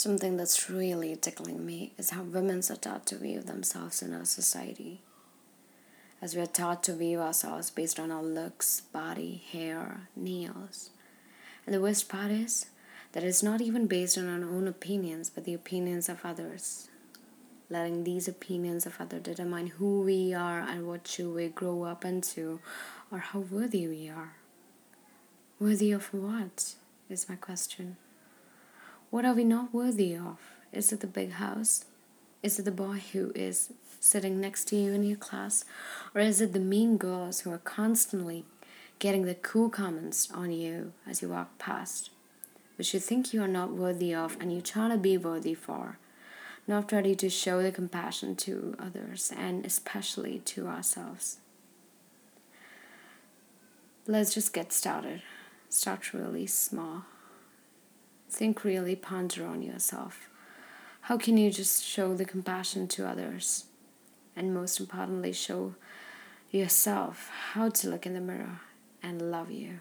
Something that's really tickling me is how women are taught to view themselves in our society. As we are taught to view ourselves based on our looks, body, hair, nails. And the worst part is that it's not even based on our own opinions, but the opinions of others. Letting these opinions of others determine who we are and what should we grow up into or how worthy we are. Worthy of what is my question. What are we not worthy of? Is it the big house? Is it the boy who is sitting next to you in your class? Or is it the mean girls who are constantly getting the cool comments on you as you walk past, which you think you are not worthy of and you try to be worthy for? Not ready to show the compassion to others and especially to ourselves. Let's just get started. Start really small. Think really, ponder on yourself. How can you just show the compassion to others? And most importantly, show yourself how to look in the mirror and love you.